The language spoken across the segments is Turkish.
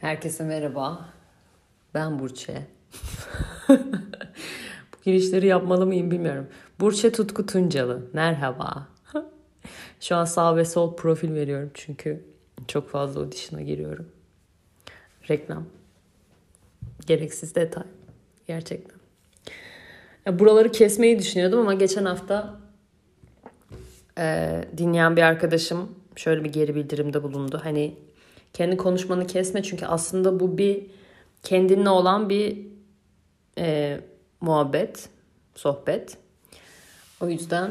Herkese merhaba. Ben Burçe. Bu girişleri yapmalı mıyım bilmiyorum. Burçe Tutku Tuncalı. Merhaba. Şu an sağ ve sol profil veriyorum çünkü çok fazla audition'a giriyorum. Reklam. Gereksiz detay. Gerçekten. Ya buraları kesmeyi düşünüyordum ama geçen hafta e, dinleyen bir arkadaşım şöyle bir geri bildirimde bulundu. Hani kendi konuşmanı kesme çünkü aslında bu bir kendinle olan bir e, muhabbet, sohbet. O yüzden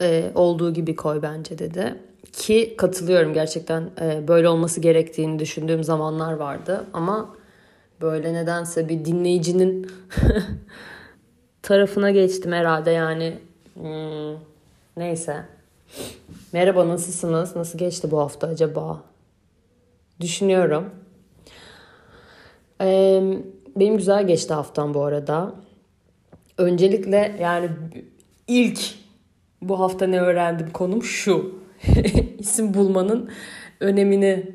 e, olduğu gibi koy bence dedi. Ki katılıyorum gerçekten e, böyle olması gerektiğini düşündüğüm zamanlar vardı. Ama böyle nedense bir dinleyicinin tarafına geçtim herhalde yani. Hmm, neyse. Merhaba nasılsınız? Nasıl geçti bu hafta acaba? Düşünüyorum. Ee, benim güzel geçti haftam bu arada. Öncelikle yani ilk bu hafta ne öğrendim konum şu. İsim bulmanın önemini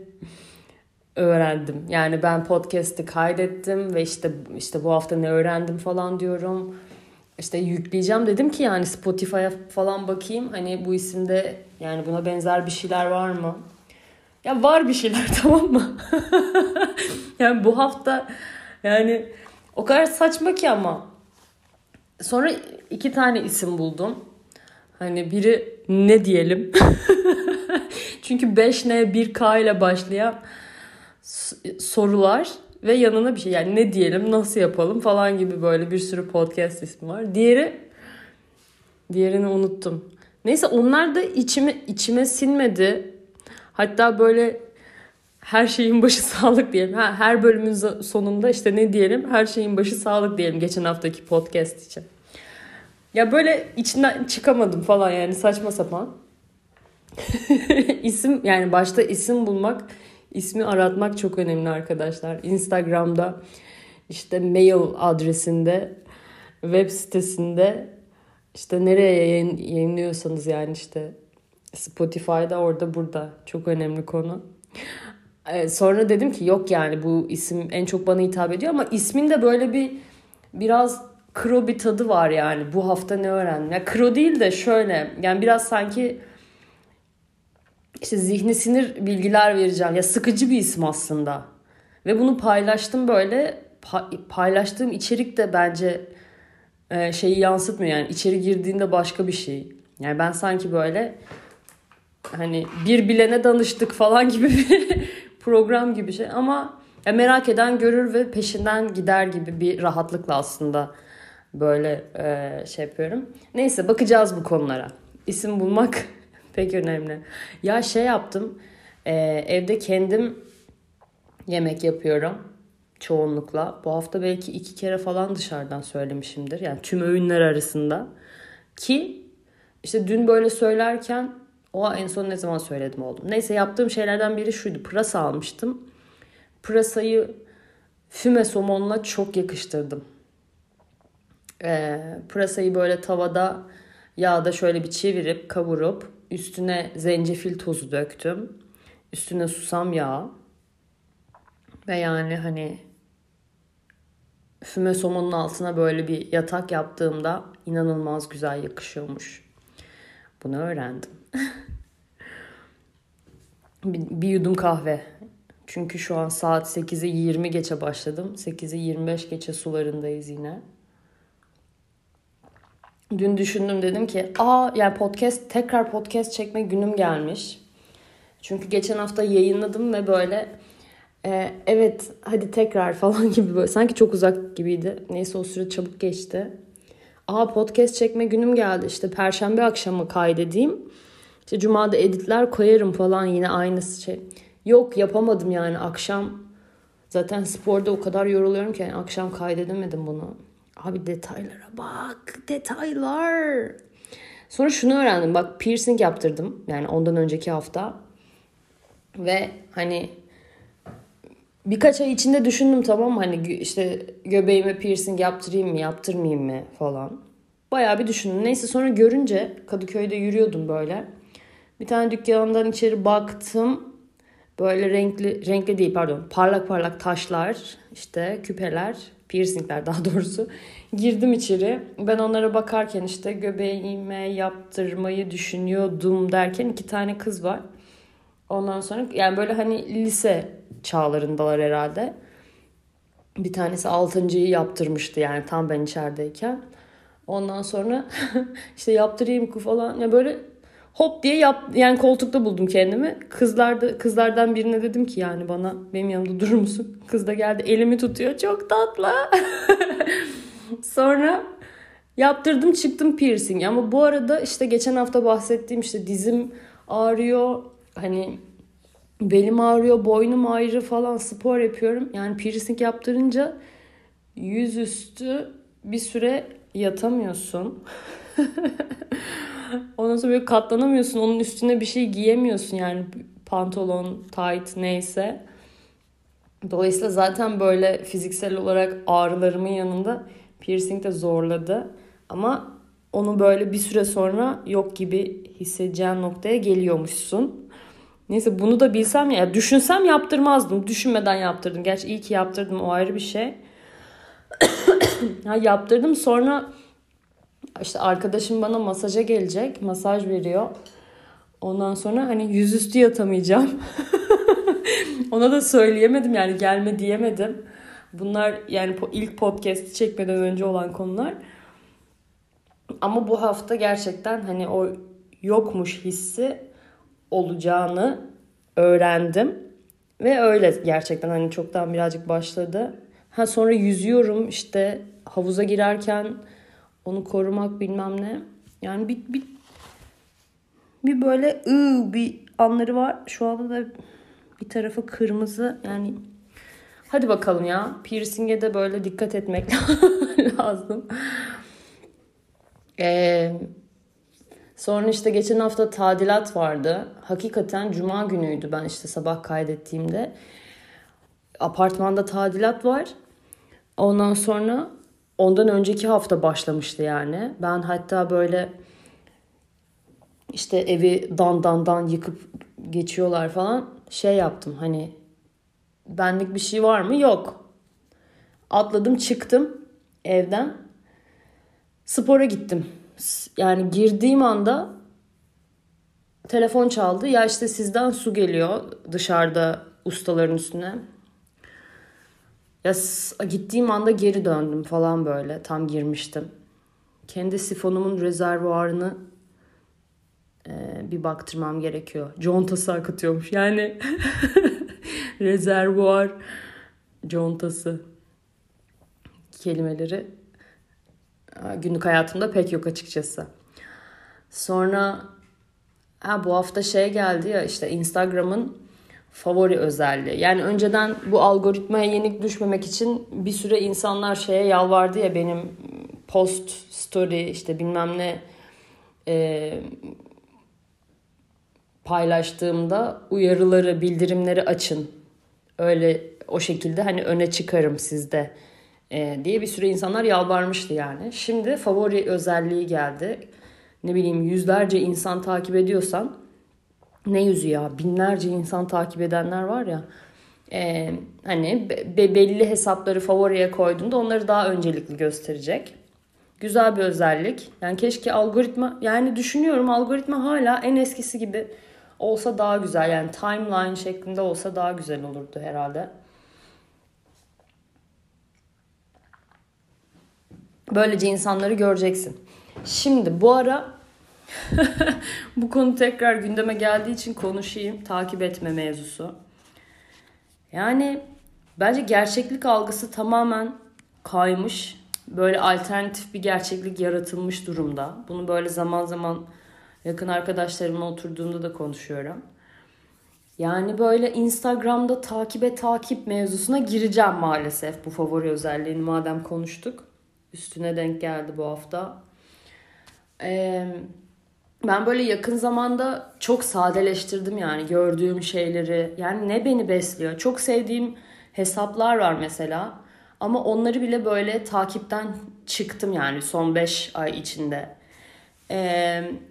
öğrendim. Yani ben podcast'i kaydettim ve işte işte bu hafta ne öğrendim falan diyorum. İşte yükleyeceğim dedim ki yani Spotify'a falan bakayım. Hani bu isimde yani buna benzer bir şeyler var mı? Ya var bir şeyler tamam mı? yani bu hafta yani o kadar saçma ki ama. Sonra iki tane isim buldum. Hani biri ne diyelim? Çünkü 5N 1K ile başlayan sorular ve yanına bir şey yani ne diyelim nasıl yapalım falan gibi böyle bir sürü podcast ismi var. Diğeri diğerini unuttum. Neyse onlar da içime içime sinmedi. Hatta böyle her şeyin başı sağlık diyelim. Ha, her bölümün sonunda işte ne diyelim? Her şeyin başı sağlık diyelim geçen haftaki podcast için. Ya böyle içinden çıkamadım falan yani saçma sapan. isim yani başta isim bulmak, ismi aratmak çok önemli arkadaşlar. Instagram'da işte mail adresinde, web sitesinde işte nereye yayın, yayınlıyorsanız yani işte Spotify'da orada burada çok önemli konu. Ee, sonra dedim ki yok yani bu isim en çok bana hitap ediyor ama ismin de böyle bir biraz kro bir tadı var yani. Bu hafta ne öğrendim? Ya kro değil de şöyle yani biraz sanki işte zihni sinir bilgiler vereceğim. Ya sıkıcı bir isim aslında. Ve bunu paylaştım böyle paylaştığım içerik de bence e, şeyi yansıtmıyor yani içeri girdiğinde başka bir şey. Yani ben sanki böyle hani bir bilene danıştık falan gibi bir program gibi şey ama ya merak eden görür ve peşinden gider gibi bir rahatlıkla aslında böyle e, şey yapıyorum. Neyse bakacağız bu konulara. İsim bulmak pek önemli. Ya şey yaptım. E, evde kendim yemek yapıyorum çoğunlukla. Bu hafta belki iki kere falan dışarıdan söylemişimdir. Yani tüm öğünler arasında. Ki işte dün böyle söylerken o en son ne zaman söyledim oldum. Neyse yaptığım şeylerden biri şuydu. Pırasa almıştım. Pırasayı füme somonla çok yakıştırdım. Ee, pırasayı böyle tavada yağda şöyle bir çevirip kavurup üstüne zencefil tozu döktüm. Üstüne susam yağı. Ve yani hani füme somonun altına böyle bir yatak yaptığımda inanılmaz güzel yakışıyormuş. Bunu öğrendim. bir, bir yudum kahve. Çünkü şu an saat 8'i 20 geçe başladım. 8'i 25 geçe sularındayız yine. Dün düşündüm dedim ki aa yani podcast tekrar podcast çekme günüm gelmiş. Çünkü geçen hafta yayınladım ve böyle e, evet hadi tekrar falan gibi böyle sanki çok uzak gibiydi. Neyse o süre çabuk geçti. Aa podcast çekme günüm geldi işte perşembe akşamı kaydedeyim. İşte cumada editler koyarım falan yine aynı şey. Yok yapamadım yani akşam. Zaten sporda o kadar yoruluyorum ki yani akşam kaydedemedim bunu. Abi detaylara bak. Detaylar. Sonra şunu öğrendim. Bak piercing yaptırdım. Yani ondan önceki hafta. Ve hani birkaç ay içinde düşündüm tamam? Hani işte göbeğime piercing yaptırayım mı yaptırmayayım mı falan. Bayağı bir düşündüm. Neyse sonra görünce Kadıköy'de yürüyordum böyle. Bir tane dükkandan içeri baktım. Böyle renkli, renkli değil pardon parlak parlak taşlar, işte küpeler, piercingler daha doğrusu. Girdim içeri. Ben onlara bakarken işte göbeğime yaptırmayı düşünüyordum derken iki tane kız var. Ondan sonra yani böyle hani lise çağlarındalar herhalde. Bir tanesi altıncıyı yaptırmıştı yani tam ben içerideyken. Ondan sonra işte yaptırayım ku falan. Ya böyle hop diye yap yani koltukta buldum kendimi. Kızlar da, kızlardan birine dedim ki yani bana benim yanımda durur musun? Kız da geldi elimi tutuyor. Çok tatlı. sonra yaptırdım çıktım piercing. Ama bu arada işte geçen hafta bahsettiğim işte dizim ağrıyor. Hani belim ağrıyor, boynum ağrıyor falan spor yapıyorum. Yani piercing yaptırınca yüzüstü bir süre yatamıyorsun. Ondan sonra böyle katlanamıyorsun. Onun üstüne bir şey giyemiyorsun yani pantolon, tight neyse. Dolayısıyla zaten böyle fiziksel olarak ağrılarımın yanında piercing de zorladı. Ama onu böyle bir süre sonra yok gibi hissedeceğin noktaya geliyormuşsun. Neyse bunu da bilsem ya düşünsem yaptırmazdım. Düşünmeden yaptırdım. Gerçi iyi ki yaptırdım o ayrı bir şey. ya yaptırdım sonra işte arkadaşım bana masaja gelecek. Masaj veriyor. Ondan sonra hani yüzüstü yatamayacağım. Ona da söyleyemedim yani gelme diyemedim. Bunlar yani ilk podcast çekmeden önce olan konular. Ama bu hafta gerçekten hani o yokmuş hissi olacağını öğrendim. Ve öyle gerçekten hani çoktan birazcık başladı. Ha sonra yüzüyorum işte havuza girerken onu korumak bilmem ne. Yani bir, bir, bir böyle ıı bir anları var. Şu anda da bir tarafı kırmızı. Yani hadi bakalım ya. Piercing'e de böyle dikkat etmek lazım. Ee, sonra işte geçen hafta tadilat vardı. Hakikaten cuma günüydü ben işte sabah kaydettiğimde. Apartmanda tadilat var. Ondan sonra ondan önceki hafta başlamıştı yani. Ben hatta böyle işte evi dan dan dan yıkıp geçiyorlar falan şey yaptım hani benlik bir şey var mı? Yok. Atladım çıktım evden. Spora gittim. Yani girdiğim anda telefon çaldı. Ya işte sizden su geliyor dışarıda ustaların üstüne. Ya gittiğim anda geri döndüm falan böyle. Tam girmiştim. Kendi sifonumun rezervuarını e, bir baktırmam gerekiyor. Contası akıtıyormuş. Yani rezervuar contası kelimeleri günlük hayatımda pek yok açıkçası. Sonra ha bu hafta şey geldi ya işte Instagram'ın favori özelliği. Yani önceden bu algoritmaya yenik düşmemek için bir süre insanlar şeye yalvardı ya benim post story işte bilmem ne e, paylaştığımda uyarıları, bildirimleri açın. Öyle o şekilde hani öne çıkarım sizde e, diye bir süre insanlar yalvarmıştı yani. Şimdi favori özelliği geldi. Ne bileyim yüzlerce insan takip ediyorsan ne yüzü ya binlerce insan takip edenler var ya e, hani be, belli hesapları favoriye koyduğunda onları daha öncelikli gösterecek. Güzel bir özellik. Yani keşke algoritma yani düşünüyorum algoritma hala en eskisi gibi olsa daha güzel. Yani timeline şeklinde olsa daha güzel olurdu herhalde. Böylece insanları göreceksin. Şimdi bu ara bu konu tekrar gündeme geldiği için konuşayım. Takip etme mevzusu. Yani bence gerçeklik algısı tamamen kaymış. Böyle alternatif bir gerçeklik yaratılmış durumda. Bunu böyle zaman zaman yakın arkadaşlarımla oturduğumda da konuşuyorum. Yani böyle Instagram'da takibe takip mevzusuna gireceğim maalesef bu favori özelliğini madem konuştuk. Üstüne denk geldi bu hafta. Ee, ben böyle yakın zamanda çok sadeleştirdim yani gördüğüm şeyleri. Yani ne beni besliyor? Çok sevdiğim hesaplar var mesela. Ama onları bile böyle takipten çıktım yani son 5 ay içinde. Ee,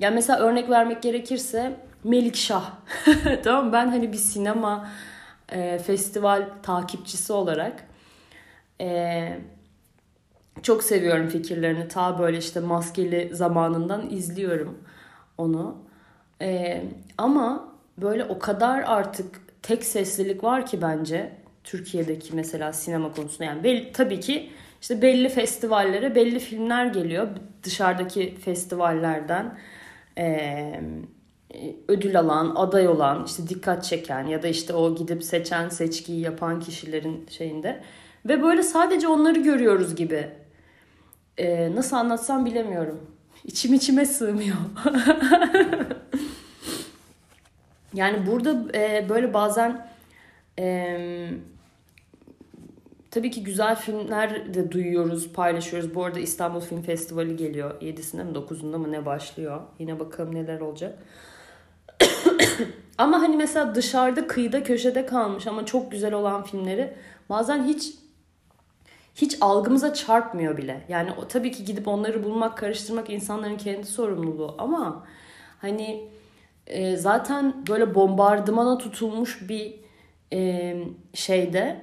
yani mesela örnek vermek gerekirse Melikşah. tamam ben hani bir sinema e, festival takipçisi olarak e, çok seviyorum fikirlerini. Ta böyle işte maskeli zamanından izliyorum onu. E, ama böyle o kadar artık tek seslilik var ki bence Türkiye'deki mesela sinema konusunda yani belli, tabii ki işte belli festivallere belli filmler geliyor dışarıdaki festivallerden e, ödül alan, aday olan, işte dikkat çeken ya da işte o gidip seçen, seçkiyi yapan kişilerin şeyinde ve böyle sadece onları görüyoruz gibi. E, nasıl anlatsam bilemiyorum. İçim içime sığmıyor. yani burada e, böyle bazen e, tabii ki güzel filmler de duyuyoruz, paylaşıyoruz. Bu arada İstanbul Film Festivali geliyor. 7'sinde mi 9'unda mı ne başlıyor? Yine bakalım neler olacak. ama hani mesela dışarıda kıyıda köşede kalmış ama çok güzel olan filmleri bazen hiç hiç algımıza çarpmıyor bile. Yani o tabii ki gidip onları bulmak, karıştırmak insanların kendi sorumluluğu ama hani e, zaten böyle bombardımana tutulmuş bir e, şeyde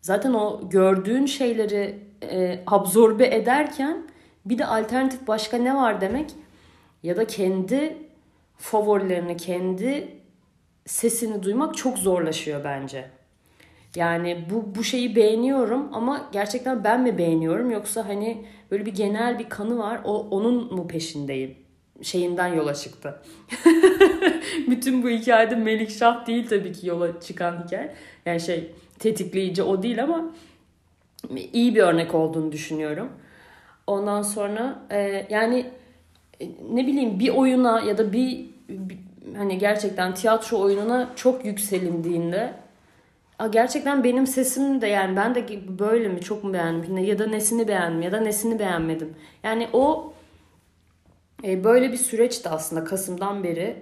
zaten o gördüğün şeyleri e, absorbe ederken bir de alternatif başka ne var demek ya da kendi favorilerini, kendi sesini duymak çok zorlaşıyor bence. Yani bu bu şeyi beğeniyorum ama gerçekten ben mi beğeniyorum yoksa hani böyle bir genel bir kanı var o onun mu peşindeyim? Şeyinden yola çıktı. Bütün bu hikayede Melikşah değil tabii ki yola çıkan hikaye. Yani şey tetikleyici o değil ama iyi bir örnek olduğunu düşünüyorum. Ondan sonra e, yani e, ne bileyim bir oyuna ya da bir, bir hani gerçekten tiyatro oyununa çok yükselindiğinde gerçekten benim sesim de yani ben de böyle mi çok mu beğendim ya da nesini beğendim ya da nesini beğenmedim. Yani o e, böyle bir süreçti aslında Kasım'dan beri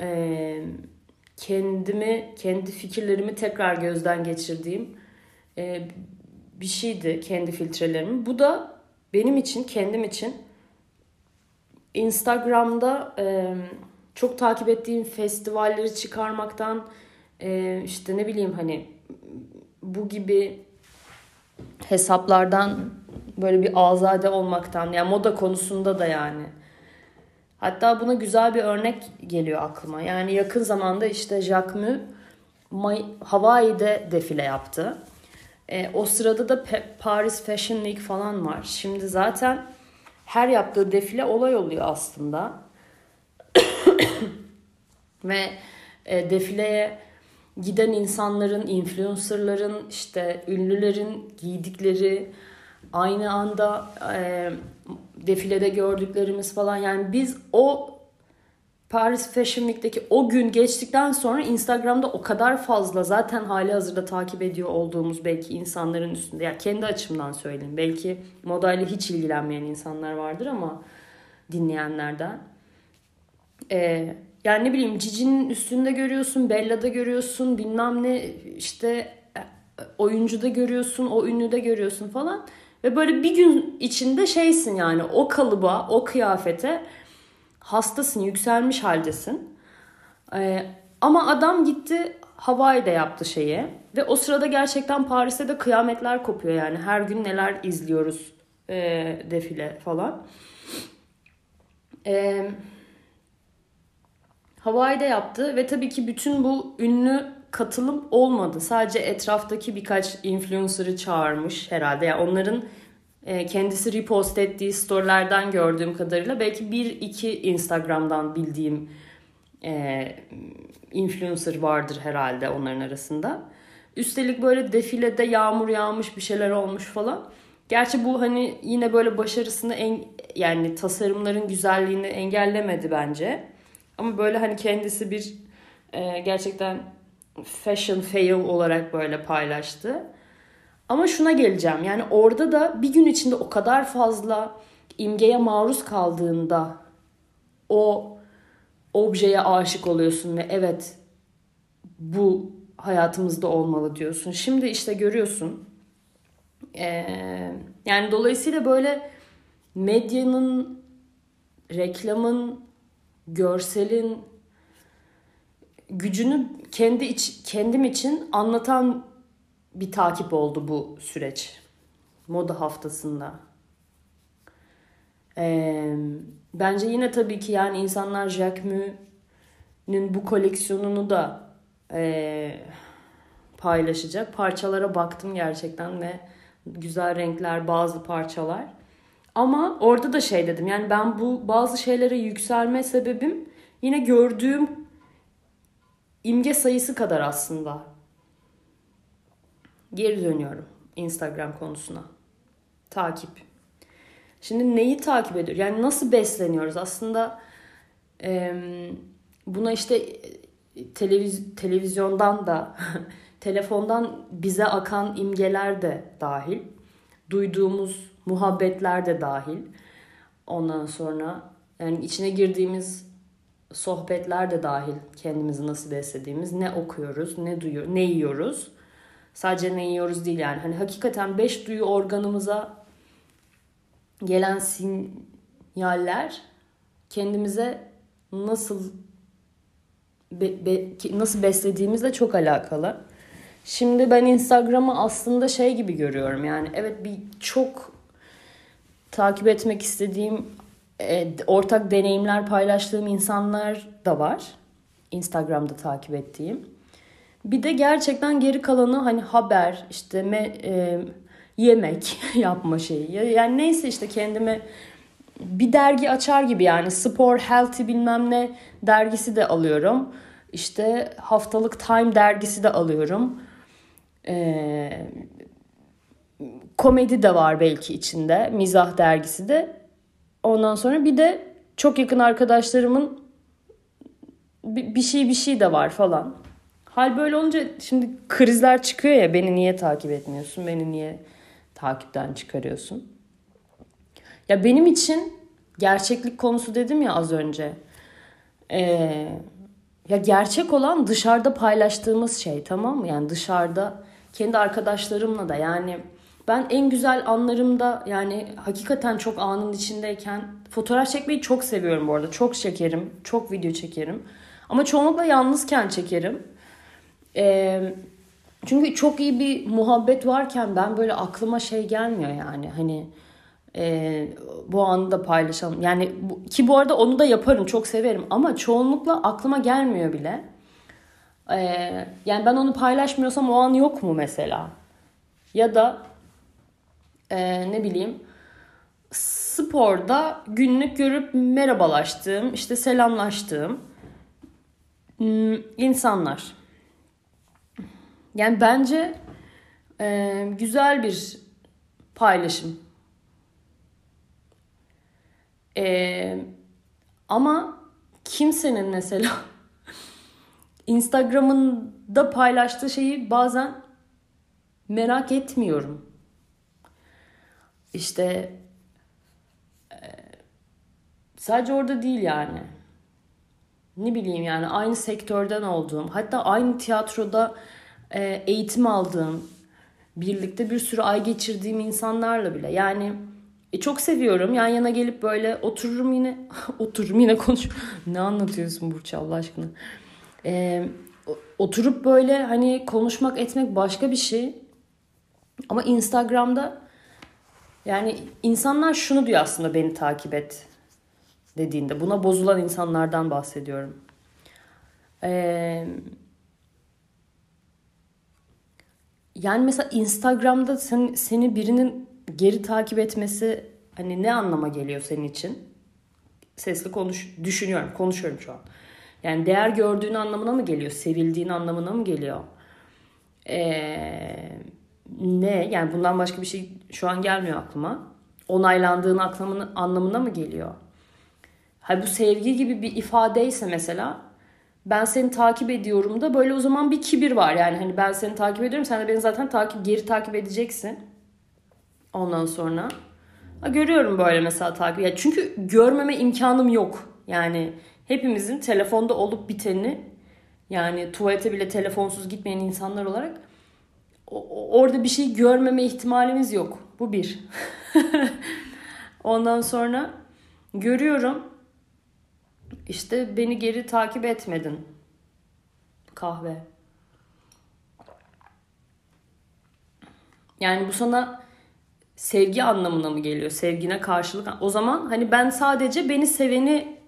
e, kendimi kendi fikirlerimi tekrar gözden geçirdiğim e, bir şeydi kendi filtrelerimi. Bu da benim için kendim için Instagram'da e, çok takip ettiğim festivalleri çıkarmaktan işte ne bileyim hani bu gibi hesaplardan böyle bir azade olmaktan yani moda konusunda da yani. Hatta buna güzel bir örnek geliyor aklıma. Yani yakın zamanda işte Jacques Mu Hawaii'de defile yaptı. E, o sırada da Paris Fashion Week falan var. Şimdi zaten her yaptığı defile olay oluyor aslında. Ve e, defileye giden insanların, influencerların, işte ünlülerin giydikleri, aynı anda e, defilede gördüklerimiz falan yani biz o Paris Fashion Week'teki o gün geçtikten sonra Instagram'da o kadar fazla zaten hali hazırda takip ediyor olduğumuz belki insanların üstünde. Yani kendi açımdan söyleyeyim. Belki modayla hiç ilgilenmeyen insanlar vardır ama dinleyenlerden. Ee, yani ne bileyim Cici'nin üstünde görüyorsun, Bella'da görüyorsun, bilmem ne işte e, oyuncuda görüyorsun, o ünlüde görüyorsun falan. Ve böyle bir gün içinde şeysin yani o kalıba, o kıyafete hastasın, yükselmiş haldesin. Ee, ama adam gitti Hawaii'de yaptı şeyi. Ve o sırada gerçekten Paris'te de kıyametler kopuyor yani. Her gün neler izliyoruz e, defile falan. Eee Hawaii'de yaptı ve tabii ki bütün bu ünlü katılım olmadı. Sadece etraftaki birkaç influencer'ı çağırmış herhalde. Yani onların e, kendisi repost ettiği storylerden gördüğüm kadarıyla belki bir iki Instagram'dan bildiğim e, influencer vardır herhalde onların arasında. Üstelik böyle defilede yağmur yağmış bir şeyler olmuş falan. Gerçi bu hani yine böyle başarısını en, yani tasarımların güzelliğini engellemedi bence. Ama böyle hani kendisi bir e, gerçekten fashion fail olarak böyle paylaştı. Ama şuna geleceğim. Yani orada da bir gün içinde o kadar fazla imgeye maruz kaldığında o objeye aşık oluyorsun ve evet bu hayatımızda olmalı diyorsun. Şimdi işte görüyorsun. Ee, yani dolayısıyla böyle medyanın, reklamın, görselin gücünü kendi iç, kendim için anlatan bir takip oldu bu süreç. Moda haftasında. Ee, bence yine tabii ki yani insanlar Jacquemus'un bu koleksiyonunu da e, paylaşacak. Parçalara baktım gerçekten ve güzel renkler bazı parçalar. Ama orada da şey dedim yani ben bu bazı şeylere yükselme sebebim yine gördüğüm imge sayısı kadar aslında. Geri dönüyorum Instagram konusuna. Takip. Şimdi neyi takip ediyor? Yani nasıl besleniyoruz? Aslında e, buna işte televiz televizyondan da telefondan bize akan imgeler de dahil. Duyduğumuz muhabbetler de dahil. Ondan sonra yani içine girdiğimiz sohbetler de dahil kendimizi nasıl beslediğimiz, ne okuyoruz, ne duyuyor, ne yiyoruz. Sadece ne yiyoruz değil yani. Hani hakikaten beş duyu organımıza gelen sinyaller kendimize nasıl be, be, nasıl beslediğimizle çok alakalı. Şimdi ben Instagram'ı aslında şey gibi görüyorum yani evet bir çok takip etmek istediğim e, ortak deneyimler paylaştığım insanlar da var. Instagram'da takip ettiğim. Bir de gerçekten geri kalanı hani haber işte me, e, yemek yapma şeyi. Yani neyse işte kendime bir dergi açar gibi yani spor, healthy bilmem ne dergisi de alıyorum. İşte haftalık Time dergisi de alıyorum. Ee, komedi de var belki içinde. Mizah dergisi de. Ondan sonra bir de çok yakın arkadaşlarımın bir şey bir şey de var falan. Hal böyle olunca şimdi krizler çıkıyor ya beni niye takip etmiyorsun? Beni niye takipten çıkarıyorsun? Ya benim için gerçeklik konusu dedim ya az önce. Ee, ya gerçek olan dışarıda paylaştığımız şey tamam mı? Yani dışarıda kendi arkadaşlarımla da yani ben en güzel anlarımda yani hakikaten çok anın içindeyken fotoğraf çekmeyi çok seviyorum bu arada. Çok çekerim, çok video çekerim. Ama çoğunlukla yalnızken çekerim. Ee, çünkü çok iyi bir muhabbet varken ben böyle aklıma şey gelmiyor yani. Hani e, bu anı da paylaşalım. Yani bu, ki bu arada onu da yaparım çok severim ama çoğunlukla aklıma gelmiyor bile. Ee, yani ben onu paylaşmıyorsam o an yok mu mesela? Ya da e, ne bileyim sporda günlük görüp merhabalaştığım, işte selamlaştığım hmm, insanlar. Yani bence e, güzel bir paylaşım. E, ama kimsenin mesela Instagram'ında paylaştığı şeyi bazen merak etmiyorum. İşte e, sadece orada değil yani. Ne bileyim yani aynı sektörden olduğum, hatta aynı tiyatroda e, eğitim aldığım, birlikte bir sürü ay geçirdiğim insanlarla bile. Yani e, çok seviyorum. Yan yana gelip böyle otururum yine. otururum yine konuş. ne anlatıyorsun Burç Allah aşkına? E, oturup böyle hani konuşmak etmek başka bir şey. Ama Instagram'da yani insanlar şunu diyor aslında beni takip et dediğinde. Buna bozulan insanlardan bahsediyorum. Ee, yani mesela Instagram'da sen, seni birinin geri takip etmesi hani ne anlama geliyor senin için? Sesli konuş düşünüyorum, konuşuyorum şu an. Yani değer gördüğün anlamına mı geliyor? Sevildiğin anlamına mı geliyor? Ee, ne? Yani bundan başka bir şey şu an gelmiyor aklıma. Onaylandığın anlamına, anlamına mı geliyor? Hayır bu sevgi gibi bir ifadeyse mesela ben seni takip ediyorum da böyle o zaman bir kibir var. Yani hani ben seni takip ediyorum sen de beni zaten takip geri takip edeceksin. Ondan sonra ha, görüyorum böyle mesela takip. Ya çünkü görmeme imkanım yok. Yani hepimizin telefonda olup biteni Yani tuvalete bile telefonsuz gitmeyen insanlar olarak orada bir şey görmeme ihtimalimiz yok. Bu bir. Ondan sonra görüyorum işte beni geri takip etmedin. Kahve. Yani bu sana sevgi anlamına mı geliyor? Sevgine karşılık. O zaman hani ben sadece beni seveni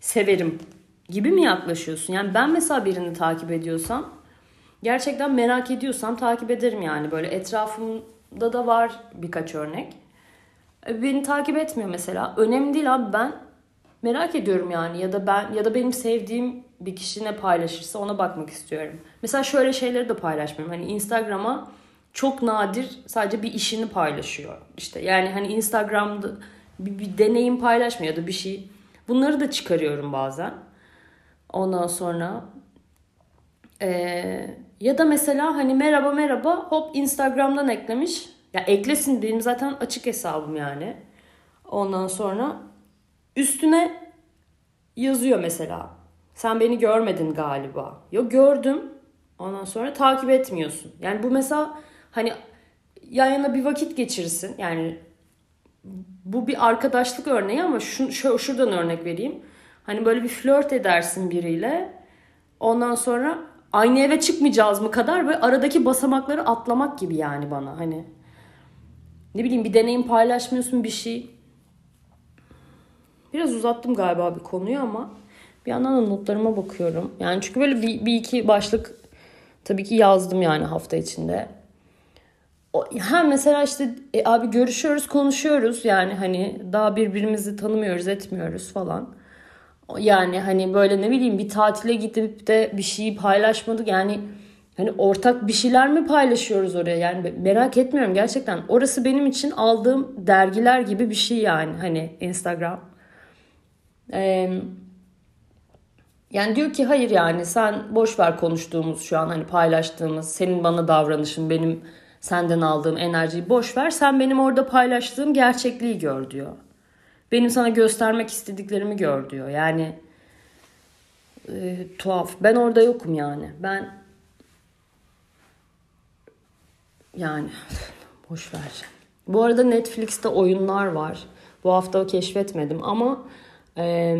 severim gibi mi yaklaşıyorsun? Yani ben mesela birini takip ediyorsam gerçekten merak ediyorsam takip ederim yani. Böyle etrafımda da var birkaç örnek. E, beni takip etmiyor mesela. Önemli değil abi ben merak ediyorum yani ya da ben ya da benim sevdiğim bir kişi ne paylaşırsa ona bakmak istiyorum. Mesela şöyle şeyleri de paylaşmıyorum. Hani Instagram'a çok nadir sadece bir işini paylaşıyor. İşte yani hani Instagram'da bir, bir deneyim paylaşmıyor ya da bir şey. Bunları da çıkarıyorum bazen. Ondan sonra ee, ya da mesela hani merhaba merhaba hop Instagram'dan eklemiş. Ya eklesin benim zaten açık hesabım yani. Ondan sonra üstüne yazıyor mesela. Sen beni görmedin galiba. Yok gördüm. Ondan sonra takip etmiyorsun. Yani bu mesela hani yan yana bir vakit geçirirsin. Yani bu bir arkadaşlık örneği ama şu, şu şuradan örnek vereyim. Hani böyle bir flört edersin biriyle. Ondan sonra aynı eve çıkmayacağız mı kadar ve aradaki basamakları atlamak gibi yani bana hani. Ne bileyim bir deneyim paylaşmıyorsun bir şey. Biraz uzattım galiba bir konuyu ama bir yandan da notlarıma bakıyorum. Yani çünkü böyle bir, bir iki başlık tabii ki yazdım yani hafta içinde. Ha mesela işte e, abi görüşüyoruz, konuşuyoruz yani hani daha birbirimizi tanımıyoruz, etmiyoruz falan. Yani hani böyle ne bileyim bir tatile gidip de bir şeyi paylaşmadık. Yani hani ortak bir şeyler mi paylaşıyoruz oraya? Yani merak etmiyorum gerçekten. Orası benim için aldığım dergiler gibi bir şey yani hani Instagram. Ee, yani diyor ki hayır yani sen boş ver konuştuğumuz şu an hani paylaştığımız senin bana davranışın benim senden aldığım enerjiyi boş ver. Sen benim orada paylaştığım gerçekliği gör diyor. Benim sana göstermek istediklerimi gör diyor. Yani e, tuhaf. Ben orada yokum yani. Ben yani boş ver. Bu arada Netflix'te oyunlar var. Bu hafta keşfetmedim ama e,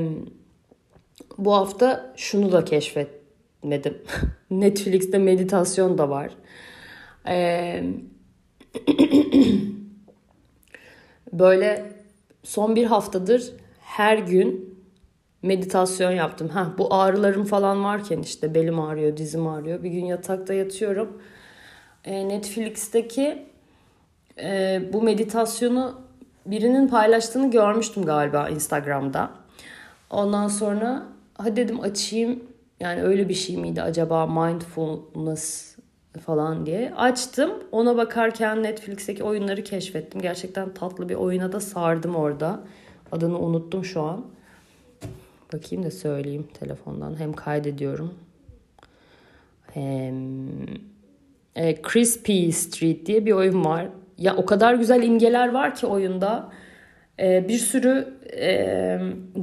bu hafta şunu da keşfetmedim. Netflix'te meditasyon da var. E, böyle son bir haftadır her gün meditasyon yaptım. Ha bu ağrılarım falan varken işte belim ağrıyor, dizim ağrıyor. Bir gün yatakta yatıyorum. E, Netflix'teki e, bu meditasyonu birinin paylaştığını görmüştüm galiba Instagram'da. Ondan sonra hadi dedim açayım. Yani öyle bir şey miydi acaba mindfulness falan diye. Açtım. Ona bakarken Netflix'teki oyunları keşfettim. Gerçekten tatlı bir oyuna da sardım orada. Adını unuttum şu an. Bakayım da söyleyeyim telefondan. Hem kaydediyorum. Hem e, Crispy Street diye bir oyun var. Ya o kadar güzel imgeler var ki oyunda. E, bir sürü e,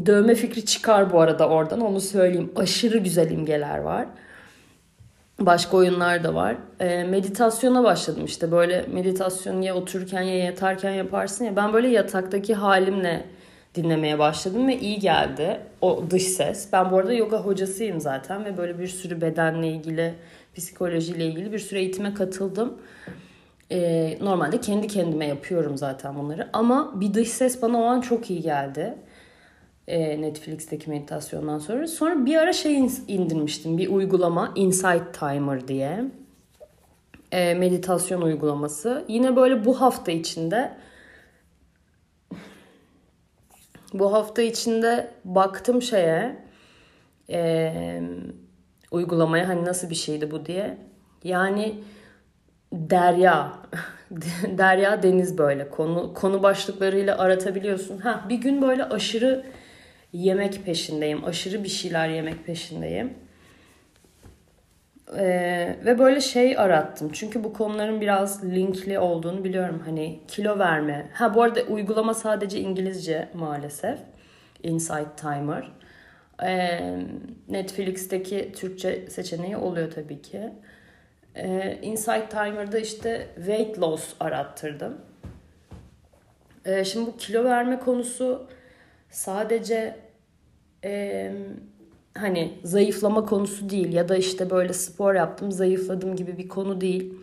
dövme fikri çıkar bu arada oradan onu söyleyeyim. Aşırı güzel imgeler var. Başka oyunlar da var. E, meditasyona başladım işte böyle meditasyon ya otururken ya yatarken yaparsın ya. Ben böyle yataktaki halimle dinlemeye başladım ve iyi geldi o dış ses. Ben bu arada yoga hocasıyım zaten ve böyle bir sürü bedenle ilgili, psikolojiyle ilgili bir sürü eğitime katıldım. Ee, normalde kendi kendime yapıyorum zaten bunları ama bir dış ses bana o an çok iyi geldi e, Netflix'teki meditasyondan sonra. Sonra bir ara şey indirmiştim. Bir uygulama Insight Timer diye. E, meditasyon uygulaması. Yine böyle bu hafta içinde bu hafta içinde baktım şeye e, uygulamaya hani nasıl bir şeydi bu diye. Yani derya derya deniz böyle konu konu başlıklarıyla aratabiliyorsun. Ha bir gün böyle aşırı yemek peşindeyim. Aşırı bir şeyler yemek peşindeyim. Ee, ve böyle şey arattım. Çünkü bu konuların biraz linkli olduğunu biliyorum. Hani kilo verme. Ha bu arada uygulama sadece İngilizce maalesef. Insight Timer. Ee, Netflix'teki Türkçe seçeneği oluyor tabii ki. Ee, Insight Timer'da işte weight loss arattırdım. Ee, şimdi bu kilo verme konusu sadece e, hani zayıflama konusu değil ya da işte böyle spor yaptım zayıfladım gibi bir konu değil.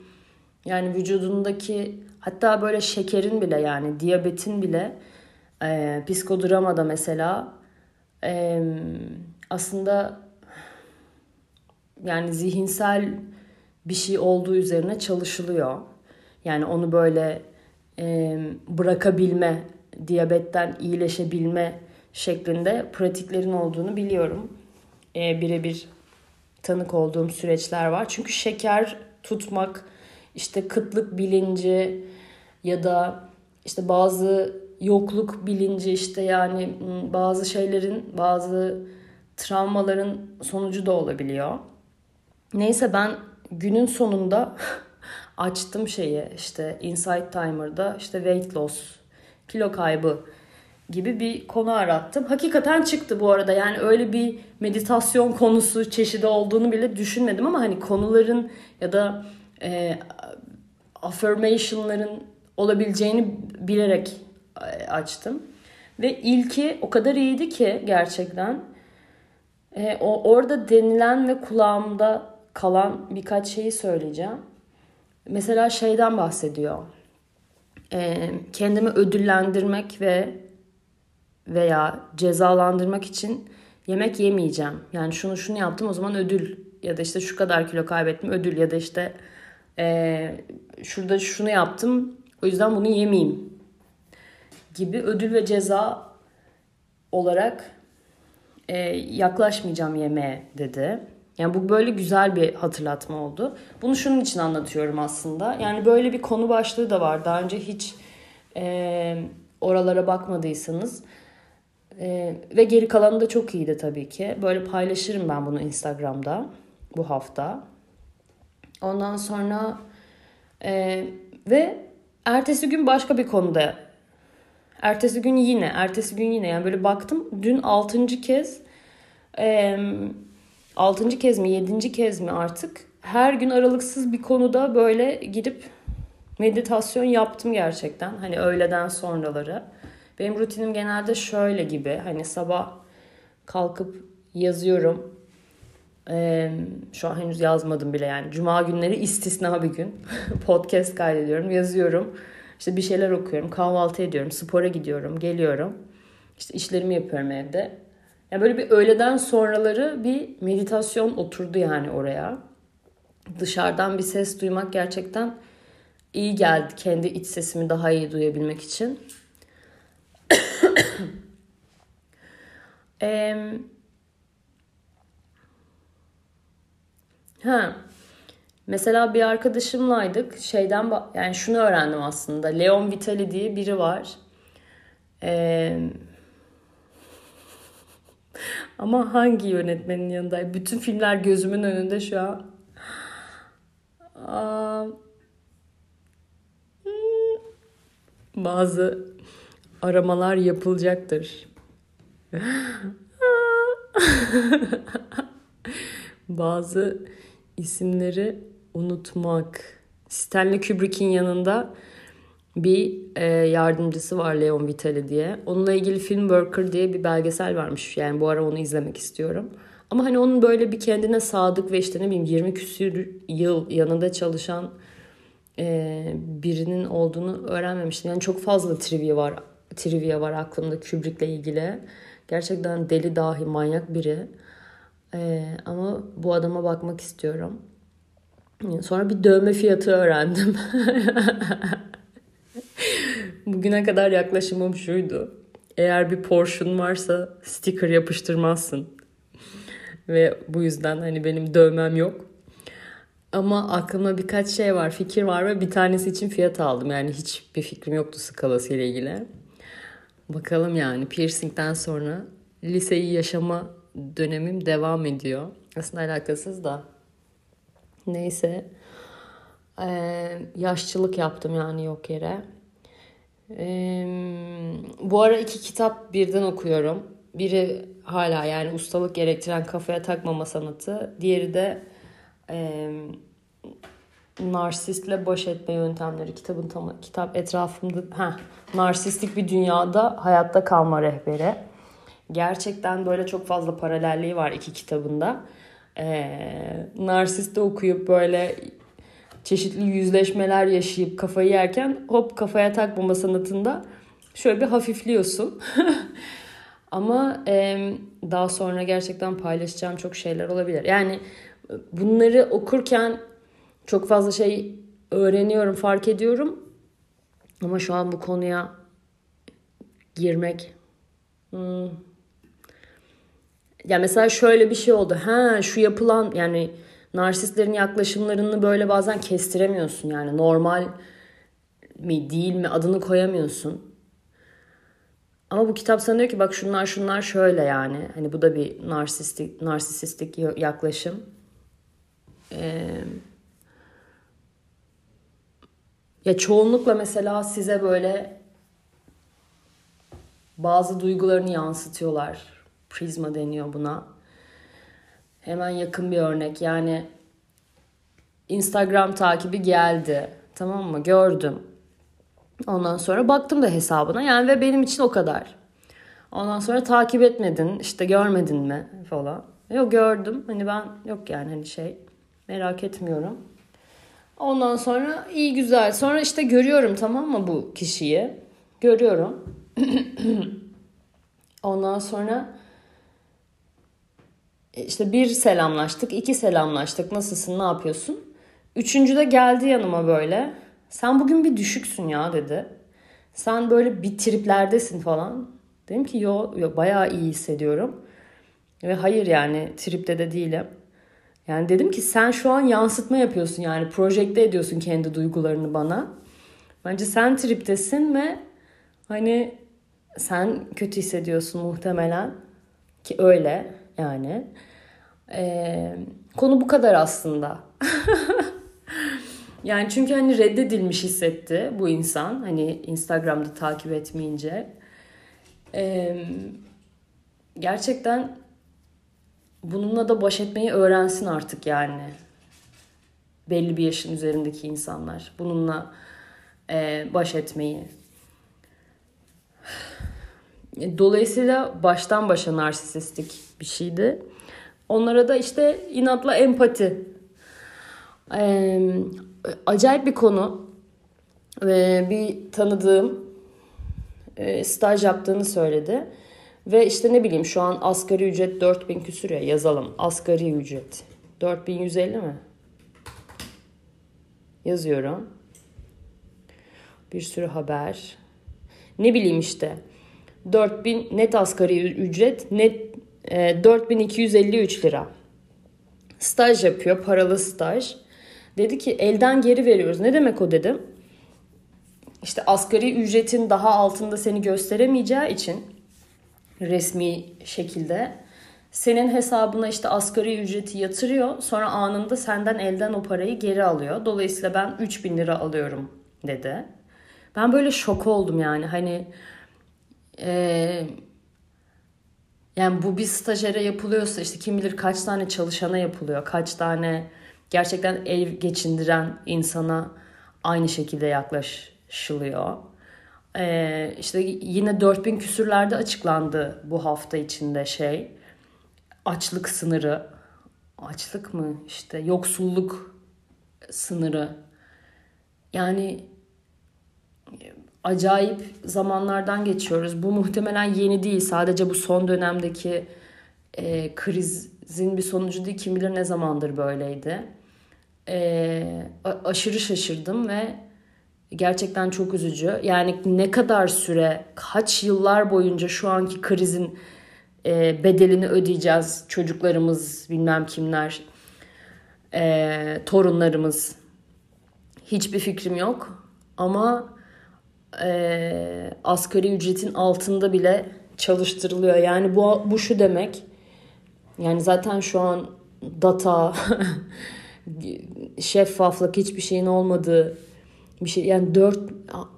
Yani vücudundaki hatta böyle şekerin bile yani diyabetin bile e, psikodramada mesela e, aslında yani zihinsel bir şey olduğu üzerine çalışılıyor. Yani onu böyle e, bırakabilme, diyabetten iyileşebilme şeklinde pratiklerin olduğunu biliyorum. E, Birebir tanık olduğum süreçler var. Çünkü şeker tutmak, işte kıtlık bilinci ya da işte bazı yokluk bilinci işte yani bazı şeylerin, bazı travmaların sonucu da olabiliyor. Neyse ben günün sonunda açtım şeyi işte Insight Timer'da işte weight loss, kilo kaybı gibi bir konu arattım. Hakikaten çıktı bu arada. Yani öyle bir meditasyon konusu çeşidi olduğunu bile düşünmedim ama hani konuların ya da e, affirmation'ların olabileceğini bilerek e, açtım. Ve ilki o kadar iyiydi ki gerçekten. E, o orada denilen ve kulağımda kalan birkaç şeyi söyleyeceğim. Mesela şeyden bahsediyor. E, kendimi ödüllendirmek ve veya cezalandırmak için yemek yemeyeceğim. Yani şunu şunu yaptım o zaman ödül ya da işte şu kadar kilo kaybettim ödül ya da işte e, şurada şunu yaptım o yüzden bunu yemeyeyim gibi ödül ve ceza olarak e, yaklaşmayacağım yemeğe dedi. Yani bu böyle güzel bir hatırlatma oldu. Bunu şunun için anlatıyorum aslında. Yani böyle bir konu başlığı da var. Daha önce hiç e, oralara bakmadıysanız. E, ve geri kalanı da çok iyiydi tabii ki. Böyle paylaşırım ben bunu Instagram'da bu hafta. Ondan sonra e, ve ertesi gün başka bir konuda ertesi gün yine ertesi gün yine yani böyle baktım dün altıncı kez e, kez mi yedinci kez mi artık her gün aralıksız bir konuda böyle gidip meditasyon yaptım gerçekten. Hani öğleden sonraları. Benim rutinim genelde şöyle gibi. Hani sabah kalkıp yazıyorum. Ee, şu an henüz yazmadım bile yani. Cuma günleri istisna bir gün. Podcast kaydediyorum, yazıyorum. İşte bir şeyler okuyorum, kahvaltı ediyorum, spora gidiyorum, geliyorum. İşte işlerimi yapıyorum evde. Yani böyle bir öğleden sonraları bir meditasyon oturdu yani oraya. Dışarıdan bir ses duymak gerçekten iyi geldi. Kendi iç sesimi daha iyi duyabilmek için. Ee, ha. Mesela bir arkadaşımlaydık. Şeyden yani şunu öğrendim aslında. Leon Vitali diye biri var. Ee, ama hangi yönetmenin yanında? Bütün filmler gözümün önünde şu an. Aa, bazı aramalar yapılacaktır. bazı isimleri unutmak. Stanley Kubrick'in yanında bir e, yardımcısı var Leon Vitali diye. Onunla ilgili Film Worker diye bir belgesel varmış. Yani bu ara onu izlemek istiyorum. Ama hani onun böyle bir kendine sadık ve işte ne bileyim 20 küsür yıl yanında çalışan e, birinin olduğunu öğrenmemiştim. Yani çok fazla trivia var trivia var aklımda Kubrick'le ilgili. Gerçekten deli dahi manyak biri. E, ama bu adama bakmak istiyorum. Sonra bir dövme fiyatı öğrendim. Bugüne kadar yaklaşımım şuydu. Eğer bir Porsche'un varsa sticker yapıştırmazsın. Ve bu yüzden hani benim dövmem yok. Ama aklımda birkaç şey var, fikir var ve bir tanesi için fiyat aldım. Yani hiçbir fikrim yoktu skalası ile ilgili. Bakalım yani piercingden sonra liseyi yaşama dönemim devam ediyor. Aslında alakasız da. Neyse. Ee, yaşçılık yaptım yani yok yere. Ee, bu ara iki kitap birden okuyorum. biri hala yani ustalık gerektiren kafaya takmama sanatı. Diğeri de e, narsistle baş etme yöntemleri kitabın tam kitap etrafımda ha narsistik bir dünyada hayatta kalma rehberi. Gerçekten böyle çok fazla paralelliği var iki kitabında. Ee, narsiste okuyup böyle çeşitli yüzleşmeler yaşayıp kafayı yerken hop kafaya takmama sanatında şöyle bir hafifliyorsun. Ama e, daha sonra gerçekten paylaşacağım çok şeyler olabilir. Yani bunları okurken çok fazla şey öğreniyorum, fark ediyorum. Ama şu an bu konuya girmek... Hmm. Ya mesela şöyle bir şey oldu. Ha şu yapılan yani narsistlerin yaklaşımlarını böyle bazen kestiremiyorsun. Yani normal mi değil mi adını koyamıyorsun. Ama bu kitap sana diyor ki bak şunlar şunlar şöyle yani. Hani bu da bir narsistik, narsistik yaklaşım. Ee, ya çoğunlukla mesela size böyle bazı duygularını yansıtıyorlar. Prizma deniyor buna. Hemen yakın bir örnek yani Instagram takibi geldi. Tamam mı? Gördüm. Ondan sonra baktım da hesabına yani ve benim için o kadar. Ondan sonra takip etmedin işte görmedin mi falan. Yok gördüm hani ben yok yani hani şey merak etmiyorum. Ondan sonra iyi güzel. Sonra işte görüyorum tamam mı bu kişiyi? Görüyorum. Ondan sonra e, işte bir selamlaştık, iki selamlaştık. Nasılsın, ne yapıyorsun? Üçüncü de geldi yanıma böyle. Sen bugün bir düşüksün ya dedi. Sen böyle bir triplerdesin falan. Dedim ki yo, yo bayağı iyi hissediyorum. Ve hayır yani tripte de değilim. Yani dedim ki sen şu an yansıtma yapıyorsun yani projekte ediyorsun kendi duygularını bana. Bence sen triptesin ve hani sen kötü hissediyorsun muhtemelen ki öyle yani. Ee, konu bu kadar aslında. yani çünkü hani reddedilmiş hissetti bu insan. Hani Instagram'da takip etmeyince. Ee, gerçekten bununla da baş etmeyi öğrensin artık yani. Belli bir yaşın üzerindeki insanlar. Bununla e, baş etmeyi. Dolayısıyla baştan başa narsisistik bir şeydi. Onlara da işte inatla empati. Ee, acayip bir konu. Ee, bir tanıdığım e, staj yaptığını söyledi. Ve işte ne bileyim şu an asgari ücret 4000 küsür ya yazalım. Asgari ücret. 4150 mi? Yazıyorum. Bir sürü haber. Ne bileyim işte. 4000 net asgari ücret net e, 4253 lira. Staj yapıyor, paralı staj. Dedi ki elden geri veriyoruz. Ne demek o dedim. İşte asgari ücretin daha altında seni gösteremeyeceği için resmi şekilde senin hesabına işte asgari ücreti yatırıyor. Sonra anında senden elden o parayı geri alıyor. Dolayısıyla ben 3000 lira alıyorum dedi. Ben böyle şok oldum yani. Hani eee yani bu bir stajyere yapılıyorsa işte kim bilir kaç tane çalışana yapılıyor. Kaç tane gerçekten ev geçindiren insana aynı şekilde yaklaşılıyor. Ee, işte yine 4000 küsürlerde açıklandı bu hafta içinde şey. Açlık sınırı. Açlık mı? işte yoksulluk sınırı. Yani acayip zamanlardan geçiyoruz. Bu muhtemelen yeni değil. Sadece bu son dönemdeki e, krizin bir sonucu değil. Kim bilir ne zamandır böyleydi. E, aşırı şaşırdım ve gerçekten çok üzücü. Yani ne kadar süre, kaç yıllar boyunca şu anki krizin e, bedelini ödeyeceğiz. Çocuklarımız, bilmem kimler, e, torunlarımız. Hiçbir fikrim yok. Ama e, asgari ücretin altında bile çalıştırılıyor. Yani bu, bu şu demek. Yani zaten şu an data, şeffaflık hiçbir şeyin olmadığı bir şey. Yani dört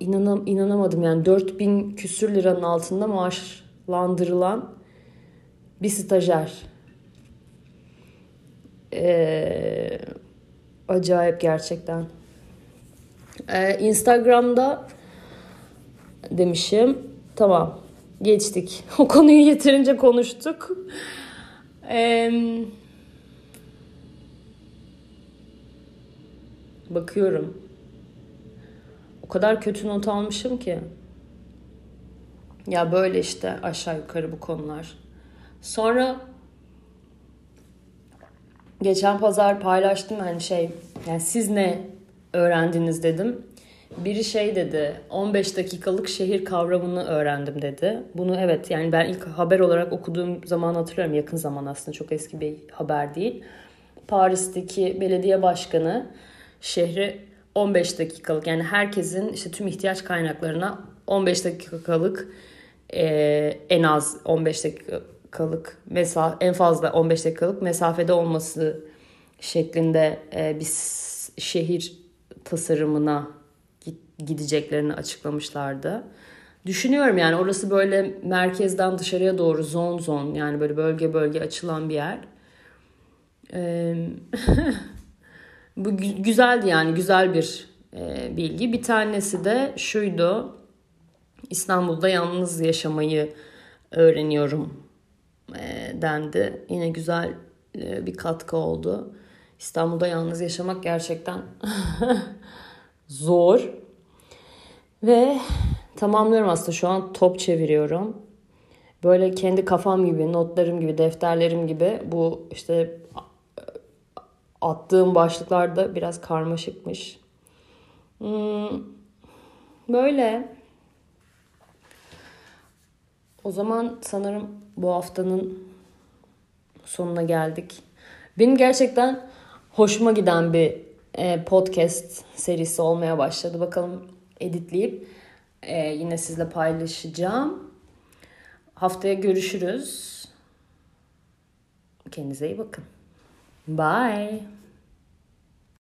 inanam, inanamadım yani 4000 küsür liranın altında maaşlandırılan bir stajyer. Ee, acayip gerçekten. Ee, Instagram'da demişim. Tamam. Geçtik. O konuyu yeterince konuştuk. Ee, bakıyorum. O kadar kötü not almışım ki. Ya böyle işte aşağı yukarı bu konular. Sonra geçen pazar paylaştım yani şey yani siz ne öğrendiniz dedim. Biri şey dedi 15 dakikalık şehir kavramını öğrendim dedi. Bunu evet yani ben ilk haber olarak okuduğum zaman hatırlıyorum yakın zaman aslında çok eski bir haber değil. Paris'teki belediye başkanı şehri 15 dakikalık yani herkesin işte tüm ihtiyaç kaynaklarına 15 dakikalık e, en az 15 dakikalık mesafe en fazla 15 dakikalık mesafede olması şeklinde e, bir şehir tasarımına gideceklerini açıklamışlardı. Düşünüyorum yani orası böyle merkezden dışarıya doğru zon zon yani böyle bölge bölge açılan bir yer. Bu güzeldi yani güzel bir e, bilgi. Bir tanesi de şuydu. İstanbul'da yalnız yaşamayı öğreniyorum e, dendi. Yine güzel e, bir katkı oldu. İstanbul'da yalnız yaşamak gerçekten zor. Ve tamamlıyorum aslında şu an top çeviriyorum. Böyle kendi kafam gibi, notlarım gibi, defterlerim gibi bu işte attığım başlıklarda biraz karmaşıkmış. Hmm, böyle. O zaman sanırım bu haftanın sonuna geldik. Benim gerçekten hoşuma giden bir e, podcast serisi olmaya başladı. Bakalım editleyip e, yine sizle paylaşacağım. Haftaya görüşürüz. Kendinize iyi bakın. Bye.